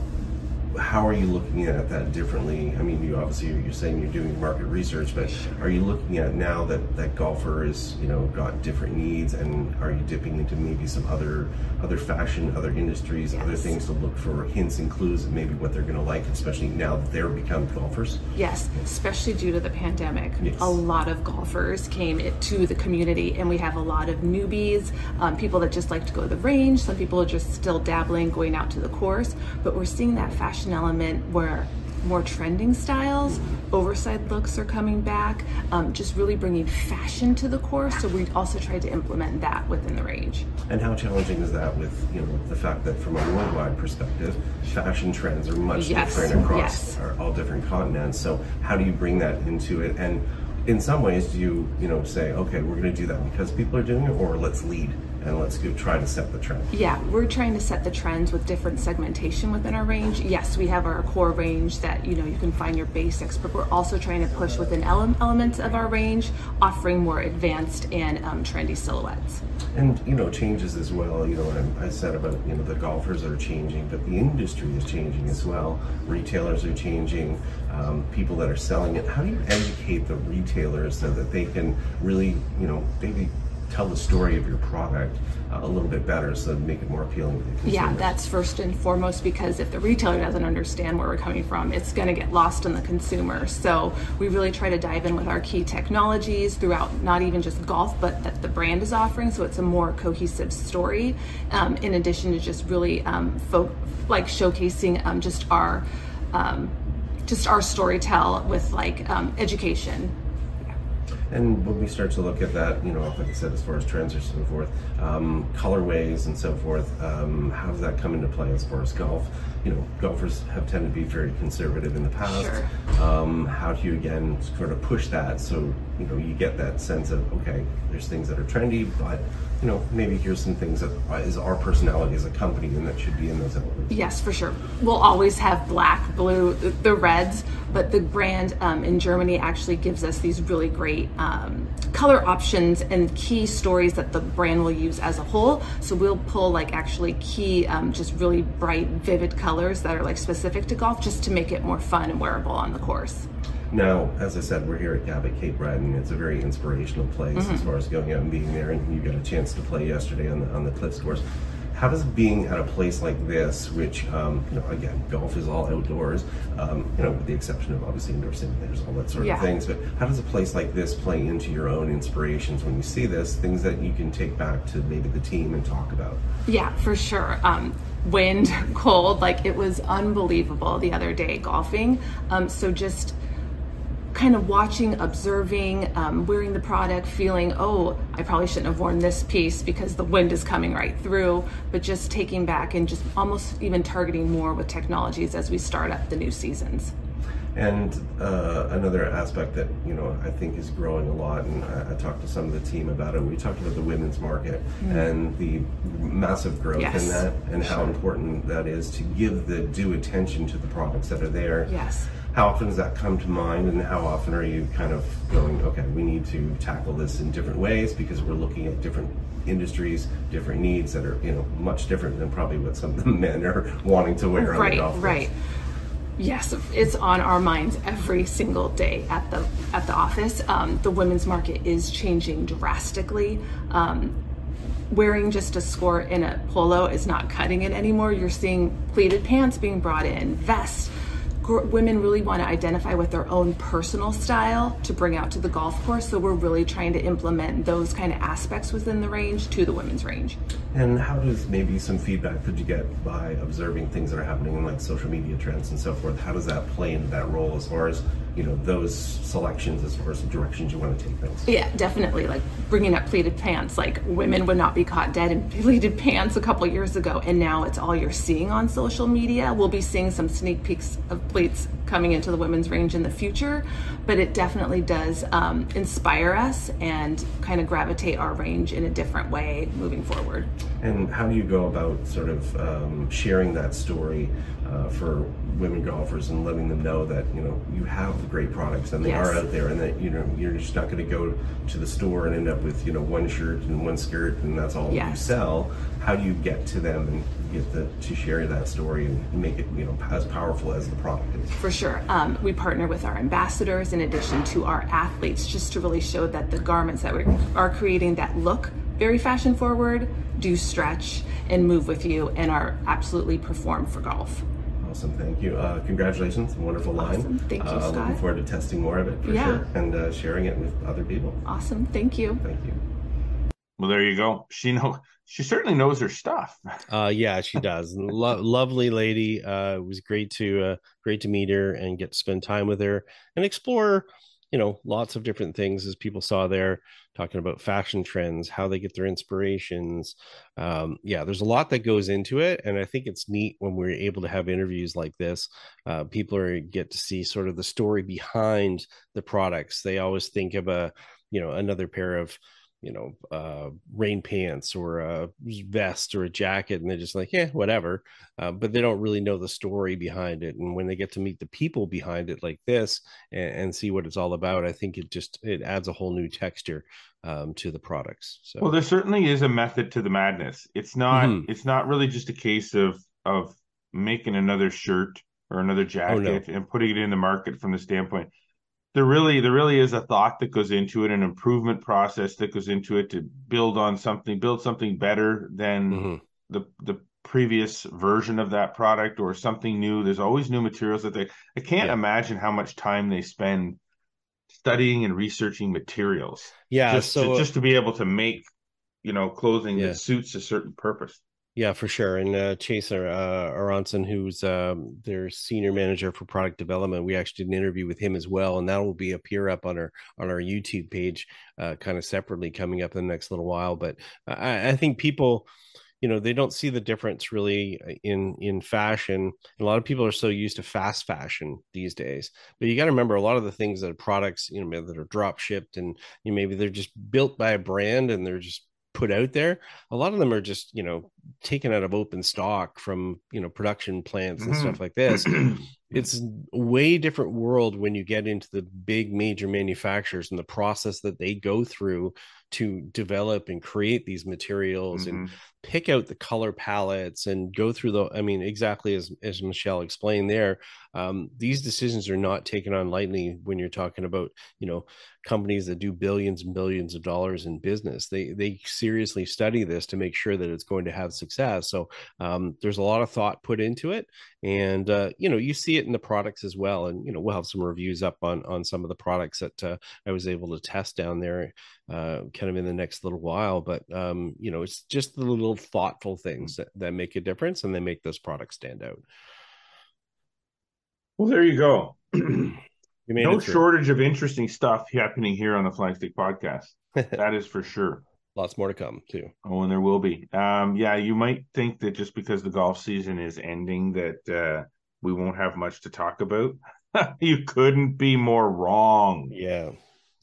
Speaker 3: how are you looking at that differently? I mean, you obviously you're saying you're doing market research, but are you looking at now that that golfer is you know got different needs, and are you dipping into maybe some other other fashion, other industries, yes. other things to look for hints and clues of maybe what they're going to like, especially now that they're become golfers?
Speaker 4: Yes, especially due to the pandemic, yes. a lot of golfers came to the community, and we have a lot of newbies, um, people that just like to go to the range. Some people are just still dabbling, going out to the course, but we're seeing that fashion fashion element where more trending styles, oversized looks are coming back, um, just really bringing fashion to the core. So we also tried to implement that within the range.
Speaker 3: And how challenging is that with you know the fact that from a worldwide perspective, fashion trends are much yes. different across yes. all different continents. So how do you bring that into it? And in some ways, do you you know say, okay, we're going to do that because people are doing it, or let's lead and let's go try to set the trend.
Speaker 4: Yeah, we're trying to set the trends with different segmentation within our range. Yes, we have our core range that you know you can find your basics, but we're also trying to push within ele- elements of our range, offering more advanced and um, trendy silhouettes.
Speaker 3: And you know changes as well. You know, I said about you know the golfers are changing, but the industry is changing as well. Retailers are changing. Um, people that are selling it. How do you educate the retailers so that they can really you know maybe tell the story of your product uh, a little bit better so make it more appealing to the consumers.
Speaker 4: Yeah, that's first and foremost because if the retailer doesn't understand where we're coming from, it's going to get lost in the consumer. So we really try to dive in with our key technologies throughout not even just golf, but that the brand is offering. So it's a more cohesive story um, in addition to just really um, fo- like showcasing um, just our um, just our storytell with like um, education
Speaker 3: and when we start to look at that, you know, like I said, as far as trends or so forth, um, colorways and so forth, um, how does that come into play as far as golf? You know, golfers have tended to be very conservative in the past.
Speaker 4: Sure.
Speaker 3: Um, how do you again sort of push that so you know you get that sense of okay, there's things that are trendy, but you know, maybe here's some things that is our personality as a company and that should be in those elements.
Speaker 4: Yes, for sure. We'll always have black, blue, the reds, but the brand um, in Germany actually gives us these really great um, color options and key stories that the brand will use as a whole. So we'll pull like actually key, um, just really bright, vivid colors that are like specific to golf just to make it more fun and wearable on the course.
Speaker 3: Now, as I said, we're here at Cabot Cape Breton. It's a very inspirational place mm-hmm. as far as going out and being there. And you got a chance to play yesterday on the on the Cliffs course. How does being at a place like this, which um, you know, again, golf is all outdoors, um, you know, with the exception of obviously indoor simulators, all that sort yeah. of things. But how does a place like this play into your own inspirations when you see this? Things that you can take back to maybe the team and talk about.
Speaker 4: Yeah, for sure. Um, wind, cold, like it was unbelievable the other day golfing. Um, so just kind of watching, observing, um, wearing the product, feeling, oh, I probably shouldn't have worn this piece because the wind is coming right through, but just taking back and just almost even targeting more with technologies as we start up the new seasons.
Speaker 3: And uh, another aspect that you know I think is growing a lot, and I, I, talked to some of the team about it. We talked about the women's market mm. and the massive growth
Speaker 4: yes.
Speaker 3: in that, and how important that is to give the due attention to the products that are there.
Speaker 4: Yes
Speaker 3: how often does that come to mind and how often are you kind of going okay we need to tackle this in different ways because we're looking at different industries different needs that are you know much different than probably what some of the men are wanting to wear
Speaker 4: right,
Speaker 3: on the golf
Speaker 4: right. Yes it's on our minds every single day at the at the office. Um, the women's market is changing drastically. Um, wearing just a skirt in a polo is not cutting it anymore. You're seeing pleated pants being brought in vests women really want to identify with their own personal style to bring out to the golf course. So we're really trying to implement those kind of aspects within the range to the women's range.
Speaker 3: And how does maybe some feedback could you get by observing things that are happening in like social media trends and so forth? How does that play into that role as far as you know those selections as far as the directions you want to take things?
Speaker 4: Yeah, definitely. Like bringing up pleated pants. Like women would not be caught dead in pleated pants a couple years ago, and now it's all you're seeing on social media. We'll be seeing some sneak peeks of pleats coming into the women's range in the future, but it definitely does um, inspire us and kind of gravitate our range in a different way moving forward.
Speaker 3: And how do you go about sort of um, sharing that story uh, for women golfers and letting them know that you know you have great products and they yes. are out there, and that you know you're just not going to go to the store and end up with you know one shirt and one skirt and that's all yes. you sell. How do you get to them and get the, to share that story and make it you know as powerful as the product is?
Speaker 4: For sure, um, we partner with our ambassadors in addition to our athletes just to really show that the garments that we are creating that look very fashion forward, do stretch and move with you, and are absolutely perform for golf.
Speaker 3: Awesome, thank you. Uh, congratulations, wonderful line.
Speaker 4: Awesome. Thank you, uh, Scott.
Speaker 3: Looking forward to testing more of it for yeah. sure and uh, sharing it with other people.
Speaker 4: Awesome, thank you.
Speaker 3: Thank you.
Speaker 2: Well, there you go. She know she certainly knows her stuff.
Speaker 3: uh, yeah, she does. Lo- lovely lady. Uh, it was great to uh, great to meet her and get to spend time with her and explore you know lots of different things as people saw there talking about fashion trends how they get their inspirations um, yeah there's a lot that goes into it and i think it's neat when we're able to have interviews like this uh, people are get to see sort of the story behind the products they always think of a you know another pair of you know uh, rain pants or a vest or a jacket and they're just like yeah whatever uh, but they don't really know the story behind it and when they get to meet the people behind it like this and, and see what it's all about i think it just it adds a whole new texture um, to the products so
Speaker 2: well there certainly is a method to the madness it's not mm-hmm. it's not really just a case of of making another shirt or another jacket oh, no. and putting it in the market from the standpoint there really there really is a thought that goes into it an improvement process that goes into it to build on something build something better than mm-hmm. the the previous version of that product or something new there's always new materials that they i can't yeah. imagine how much time they spend studying and researching materials
Speaker 3: yeah
Speaker 2: just
Speaker 3: so
Speaker 2: to, just to be able to make you know clothing yeah. that suits a certain purpose
Speaker 3: yeah, for sure. And uh, Chaser uh, Aronson, who's um, their senior manager for product development, we actually did an interview with him as well, and that will be appear up on our on our YouTube page, uh, kind of separately coming up in the next little while. But I, I think people you know they don't see the difference really uh, in in fashion a lot of people are so used to fast fashion these days but you got to remember a lot of the things that are products you know that are drop shipped and you know, maybe they're just built by a brand and they're just put out there a lot of them are just you know taken out of open stock from you know production plants and mm-hmm. stuff like this it's a way different world when you get into the big major manufacturers and the process that they go through to develop and create these materials mm-hmm. and pick out the color palettes and go through the i mean exactly as as michelle explained there um, these decisions are not taken on lightly when you're talking about you know companies that do billions and billions of dollars in business. They they seriously study this to make sure that it's going to have success. So um, there's a lot of thought put into it and uh, you know you see it in the products as well and you know we'll have some reviews up on on some of the products that uh, i was able to test down there uh, kind of in the next little while but um, you know it's just the little thoughtful things that, that make a difference and they make those products stand out.
Speaker 2: Well there you go. No shortage of interesting stuff happening here on the flagstick podcast. That is for sure.
Speaker 3: Lots more to come too.
Speaker 2: Oh, and there will be. Um, yeah, you might think that just because the golf season is ending, that uh, we won't have much to talk about. you couldn't be more wrong.
Speaker 3: Yeah.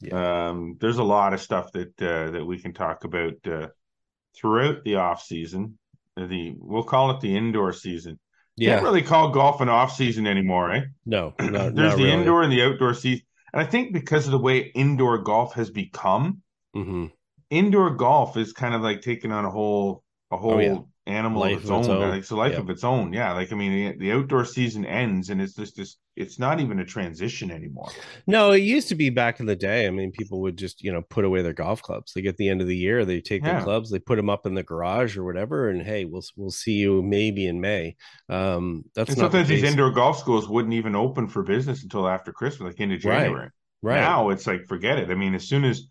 Speaker 2: yeah. Um, there's a lot of stuff that uh, that we can talk about uh, throughout the off season. The we'll call it the indoor season. Yeah. Can't really call golf an off season anymore, eh?
Speaker 3: No,
Speaker 2: not, there's not the really. indoor and the outdoor season, and I think because of the way indoor golf has become,
Speaker 3: mm-hmm
Speaker 2: indoor golf is kind of like taking on a whole a whole oh, yeah. Animal life of its, own, its own. Like, it's a life yep. of its own. Yeah, like I mean, the, the, outdoor season ends, and it's just this. It's not even a transition anymore.
Speaker 3: No, it used to be back in the day. I mean, people would just you know put away their golf clubs. Like at the end of the year, they take yeah. their clubs, they put them up in the garage or whatever, and hey, we'll we'll see you maybe in May. Um, that's and
Speaker 2: sometimes the these indoor golf schools wouldn't even open for business until after Christmas, like into January.
Speaker 3: Right. right.
Speaker 2: Now it's like forget it. I mean, as soon as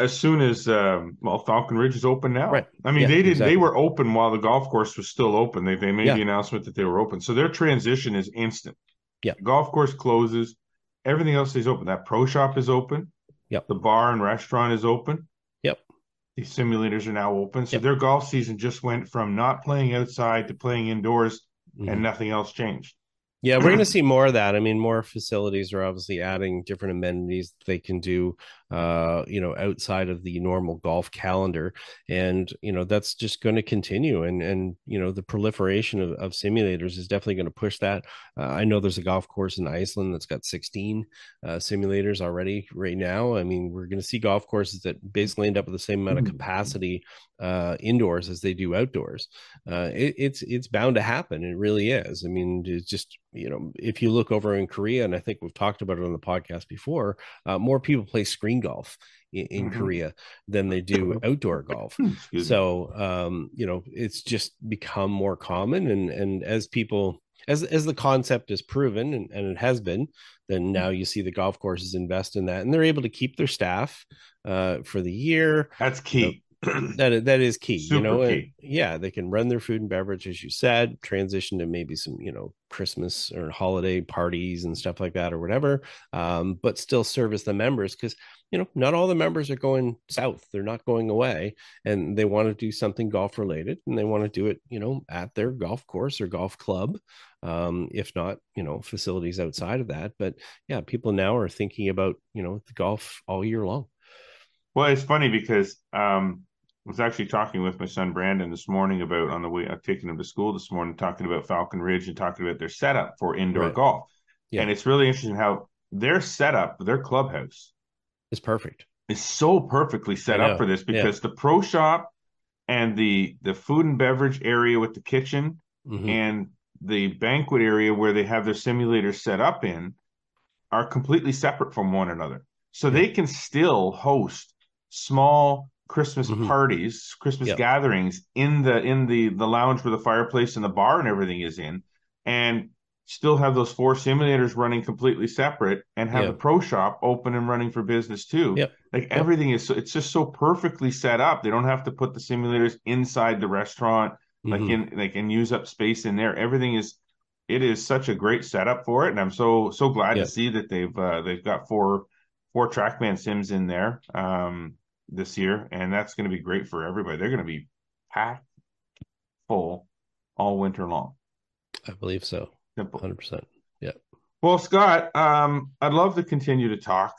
Speaker 2: as soon as um, well, Falcon Ridge is open now.
Speaker 3: Right.
Speaker 2: I mean,
Speaker 3: Yeah,
Speaker 2: they didn't.
Speaker 3: exactly.
Speaker 2: They were open while the golf course was still open. They they made
Speaker 3: Yeah.
Speaker 2: the announcement that they were open, so their transition is instant.
Speaker 3: Yeah.
Speaker 2: The golf course closes. Everything else is open. That pro shop is open.
Speaker 3: Yep.
Speaker 2: The bar and restaurant is open.
Speaker 3: Yep.
Speaker 2: The simulators are now open. So
Speaker 3: Yep.
Speaker 2: their golf season just went from not playing outside to playing indoors,
Speaker 3: Mhm.
Speaker 2: and nothing else changed.
Speaker 3: Yeah, we're going to see more of that. I mean, more facilities are obviously adding different amenities they can do, uh, you know, outside of the normal golf calendar, and you know that's just going to continue. And and you know the proliferation of, of simulators is definitely going to push that. Uh, I know there's a golf course in Iceland that's got 16 uh, simulators already right now. I mean, we're going to see golf courses that basically end up with the same amount of capacity uh, indoors as they do outdoors. Uh, it, it's it's bound to happen. It really is. I mean, it's just you know, if you look over in Korea, and I think we've talked about it on the podcast before, uh, more people play screen golf in, in
Speaker 2: Mhm.
Speaker 3: Korea than they do outdoor golf. So, um, you know, it's just become more common, and and as people as as the concept is proven, and, and it has been, then now you see the golf courses invest in that, and they're able to keep their staff uh, for the year
Speaker 2: That's key.
Speaker 3: that that is key you know
Speaker 2: key.
Speaker 3: yeah they can run their food and beverage as you said transition to maybe some you know christmas or holiday parties and stuff like that or whatever um, but still service the members because you know not all the members are going south they're not going away and they want to do something golf related and they want to do it you know at their golf course or golf club um, if not you know facilities outside of that but yeah people now are thinking about you know the golf all year long
Speaker 2: Well, it's funny because um, was actually talking with my son Brandon this morning about on the way I'm taking him to school this morning, talking about Falcon Ridge and talking about their setup for indoor
Speaker 3: Right.
Speaker 2: golf.
Speaker 3: Yeah.
Speaker 2: And it's really interesting how their setup, their clubhouse,
Speaker 3: is perfect
Speaker 2: is so perfectly set up for this
Speaker 3: Yeah.
Speaker 2: because the pro shop and the the food and beverage area with the kitchen
Speaker 3: Mhm.
Speaker 2: and the banquet area where they have their simulators set up in are completely separate from one another. So
Speaker 3: Yeah.
Speaker 2: they can still host small Christmas
Speaker 3: Mhm.
Speaker 2: parties, Christmas
Speaker 3: Yep.
Speaker 2: gatherings in the in the the lounge where the fireplace and the bar and everything is in and still have those four simulators running completely separate and have
Speaker 3: Yeah.
Speaker 2: the pro shop open and running for business too.
Speaker 3: Yep.
Speaker 2: Like everything is so it's just so perfectly set up. They don't have to put the simulators inside the restaurant like
Speaker 3: Mhm.
Speaker 2: in like and use up space in there. Everything is it is such a great setup for it, and I'm so so glad to see that they've uh, they've got four four TrackMan sims in there um, this year, and that's going to be great for everybody. They're going to be packed full all winter long.
Speaker 3: I believe so.
Speaker 2: Simple.
Speaker 3: 100%. Yeah.
Speaker 2: Well, Scott, um, I'd love to continue to talk,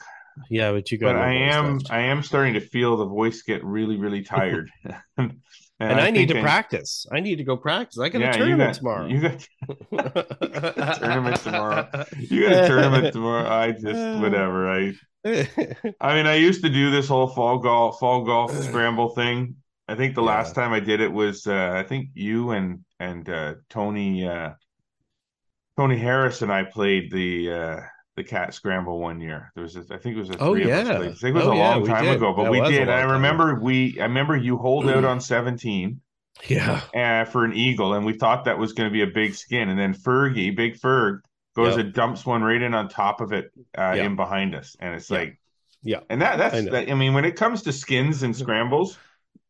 Speaker 3: Yeah, but you got
Speaker 2: but I am
Speaker 3: left.
Speaker 2: I am starting to feel the voice get really really tired, and,
Speaker 3: and I, need
Speaker 2: think
Speaker 3: to practice. I need to go practice. I got
Speaker 2: Yeah,
Speaker 3: a tournament
Speaker 2: got-
Speaker 3: tomorrow.
Speaker 2: You got tournament tomorrow. You got a tournament tomorrow. I just whatever. I I mean, I used to do this whole fall golf fall golf scramble thing. I think the
Speaker 3: Yeah.
Speaker 2: last time I did it was uh, I think you and and uh, Tony uh, Tony Harris and I played the uh, the cat scramble one year. There was a, I think it was a
Speaker 3: Oh,
Speaker 2: three of us
Speaker 3: yeah.
Speaker 2: I think it was
Speaker 3: Oh,
Speaker 2: a long
Speaker 3: we
Speaker 2: time ago, but
Speaker 3: That
Speaker 2: we did. I
Speaker 3: time
Speaker 2: remember we I remember you hold out on seventeen
Speaker 3: yeah.
Speaker 2: uh, for an eagle, and we thought that was going to be a big skin, and then Fergie, Big Ferg, goes
Speaker 3: Yep.
Speaker 2: and dumps one right in on top of it, uh,
Speaker 3: Yeah.
Speaker 2: in behind us, and it's
Speaker 3: Yeah.
Speaker 2: like,
Speaker 3: Yeah.
Speaker 2: and that that's
Speaker 3: know.
Speaker 2: that, I mean, when it comes to skins and scrambles,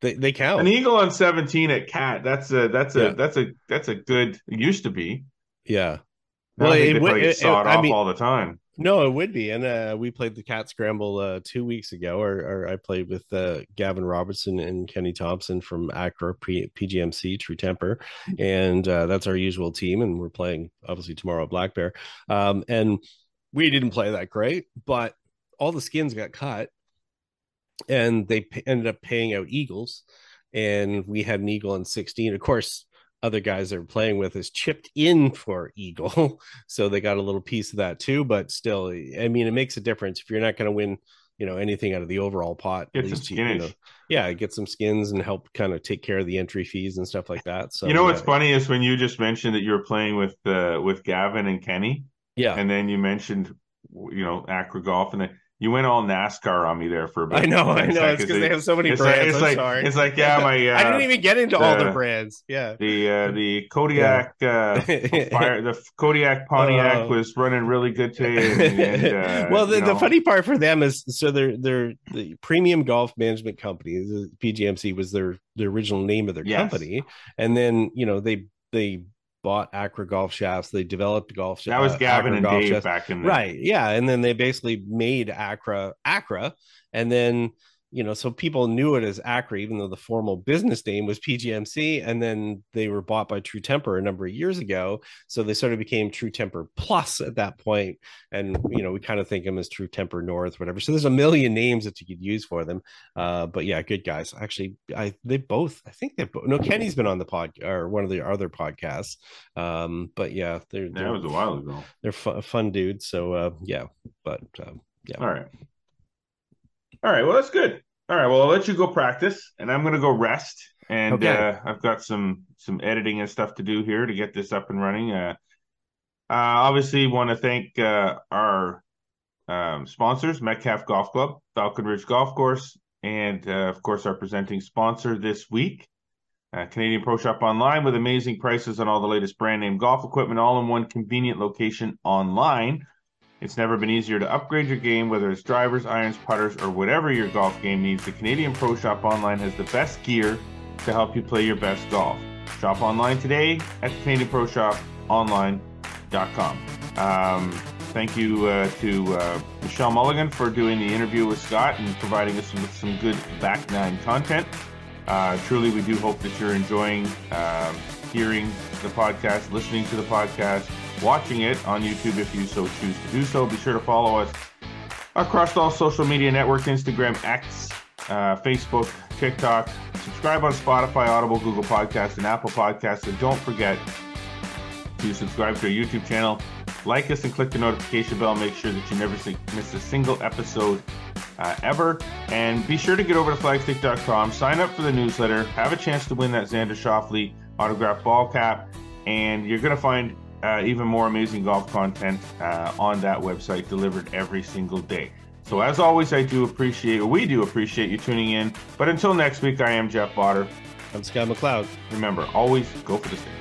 Speaker 3: They they count.
Speaker 2: an eagle on seventeen at cat, that's a that's a
Speaker 3: Yeah.
Speaker 2: that's a that's a good. It used to be.
Speaker 3: yeah. Well,
Speaker 2: I
Speaker 3: it would- it-
Speaker 2: sawed
Speaker 3: I
Speaker 2: off
Speaker 3: mean-
Speaker 2: all the time.
Speaker 3: No, it would be. And uh, we played the cat scramble uh, two weeks ago, or, or I played with uh, Gavin Robertson and Kenny Thompson from Accra P- PGMC True Temper, and uh, that's our usual team. And we're playing obviously tomorrow at Black Bear. Um, and we didn't play that great, but all the skins got cut, and they p- ended up paying out eagles, and we had an eagle in sixteen. Of course, other guys they're playing with is chipped in for eagle, so they got a little piece of that too. But still, I mean, it makes a difference if you're not going to win, you know, anything out of the overall pot.
Speaker 2: Get some
Speaker 3: you- you know, yeah, get some skins and help kind of take care of the entry fees and stuff like that. So
Speaker 2: you know what's
Speaker 3: yeah,
Speaker 2: funny is when you just mentioned that you were playing with uh, with Gavin and Kenny,
Speaker 3: Yeah,
Speaker 2: and then you mentioned you know Accra Golf, and then you went all NASCAR on me there for a bit.
Speaker 3: I know, I know. It's because they have so many
Speaker 2: it's
Speaker 3: brands.
Speaker 2: Like, it's
Speaker 3: I'm
Speaker 2: like
Speaker 3: sorry.
Speaker 2: it's like yeah, my uh,
Speaker 3: I didn't even get into all
Speaker 2: the-
Speaker 3: the brands. Yeah.
Speaker 2: the uh, the Kodiak uh, fire the Kodiak Pontiac
Speaker 3: Oh.
Speaker 2: was running really good today. And, and, uh,
Speaker 3: well, the,
Speaker 2: you
Speaker 3: the funny part for them is so they're they're the premium golf management company. The PGMC was their the original name of their
Speaker 2: Yes.
Speaker 3: company, and then you know they they bought Accra golf shafts. They developed golf. shafts.
Speaker 2: that was
Speaker 3: uh,
Speaker 2: Gavin
Speaker 3: Acra
Speaker 2: and
Speaker 3: golf
Speaker 2: Dave
Speaker 3: shafts.
Speaker 2: back in the
Speaker 3: right yeah and then they basically made accra accra and then you know so people knew it as accra even though the formal business name was pgmc and then they were bought by true temper a number of years ago so they sort of became true temper plus at that point and you know we kind of think them as true temper north whatever so there's a million names that you could use for them uh but yeah good guys actually i they both i think they both no kenny's been on the pod or one of the other podcasts um but yeah they're,
Speaker 2: that
Speaker 3: they're
Speaker 2: was a while ago.
Speaker 3: they're fu- fun dudes. So uh, yeah, but um, yeah,
Speaker 2: All right. All right. Well, that's good. All right. Well, I'll let you go practice, and I'm going to go rest. And
Speaker 3: Okay.
Speaker 2: uh, I've got some some editing and stuff to do here to get this up and running. Uh, uh, obviously, want to thank uh, our um, sponsors: Metcalfe Golf Club, Falcon Ridge Golf Course, and uh, of course, our presenting sponsor this week, uh, Canadian Pro Shop Online, with amazing prices on all the latest brand name golf equipment, all in one convenient location online. It's never been easier to upgrade your game, whether it's drivers, irons, putters, or whatever your golf game needs. The Canadian Pro Shop Online has the best gear to help you play your best golf. Shop online today at CanadianProShopOnline.com. Um, thank you uh, to uh, Michelle Mulligan for doing the interview with Scott and providing us with some good back nine content. Uh, truly, we do hope that you're enjoying um, hearing the podcast, listening to the podcast, watching it on YouTube if you so choose to do so. Be sure to follow us across all social media networks Instagram, X, uh, Facebook, TikTok. Subscribe on Spotify, Audible, Google Podcasts, and Apple Podcasts. And don't forget to subscribe to our YouTube channel. Like us and click the notification bell. Make sure that you never miss a single episode uh, ever. And be sure to get over to flagstick.com, sign up for the newsletter, have a chance to win that Xander Schauffele autographed ball cap, and you're going to find uh, even more amazing golf content uh, on that website delivered every single day. So as always, I do appreciate, or we do appreciate you tuning in. But until next week, I am Jeff Botter.
Speaker 3: I'm Scott McLeod.
Speaker 2: Remember, always go for the stick.